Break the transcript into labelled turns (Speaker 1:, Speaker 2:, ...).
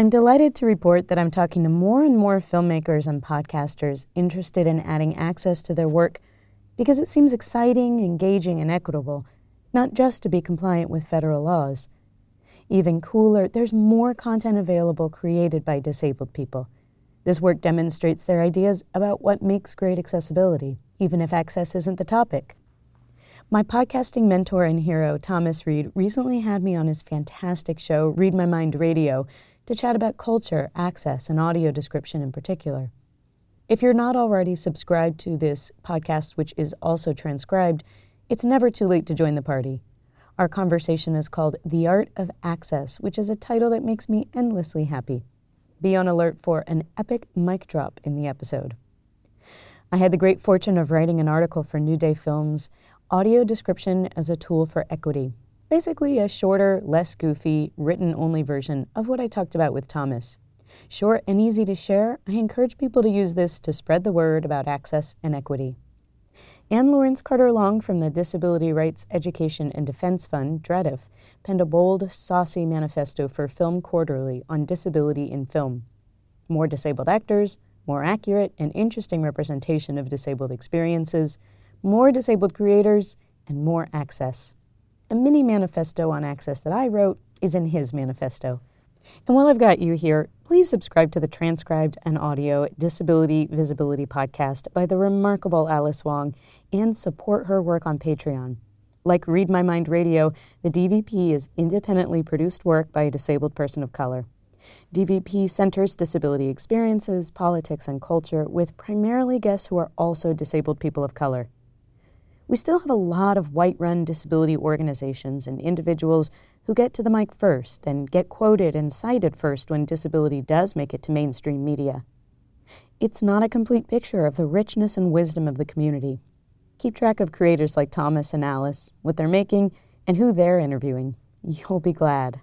Speaker 1: I'm delighted to report that I'm talking to more and more filmmakers and podcasters interested in adding access to their work because it seems exciting, engaging, and equitable, not just to be compliant with federal laws. Even cooler, there's more content available created by disabled people. This work demonstrates their ideas about what makes great accessibility, even if access isn't the topic. My podcasting mentor and hero, Thomas Reid, recently had me on his fantastic show, Reid My Mind Radio, to chat about culture, access, and audio description in particular. If you're not already subscribed to this podcast, which is also transcribed, it's never too late to join the party. Our conversation is called The Art of Access, which is a title that makes me endlessly happy. Be on alert for an epic mic drop in the episode. I had the great fortune of writing an article for New Day Films, Audio Description as a Tool for Equity. Basically, a shorter, less goofy, written only version of what I talked about with Thomas. Short and easy to share, I encourage people to use this to spread the word about access and equity. Anne Lawrence Carter Long from the Disability Rights Education and Defense Fund, DREDF, penned a bold, saucy manifesto for Film Quarterly on disability in film. More disabled actors, more accurate and interesting representation of disabled experiences, more disabled creators, and more access. A mini manifesto on access that I wrote is in his manifesto. And while I've got you here, please subscribe to the transcribed and audio Disability Visibility podcast by the remarkable Alice Wong and support her work on Patreon. Like Reid My Mind Radio, the DVP is independently produced work by a disabled person of color. DVP centers disability experiences, politics, and culture with primarily guests who are also disabled people of color. We still have a lot of white run disability organizations and individuals who get to the mic first and get quoted and cited first when disability does make it to mainstream media. It's not a complete picture of the richness and wisdom of the community. Keep track of creators like Thomas and Alice, what they're making, and who they're interviewing. You'll be glad.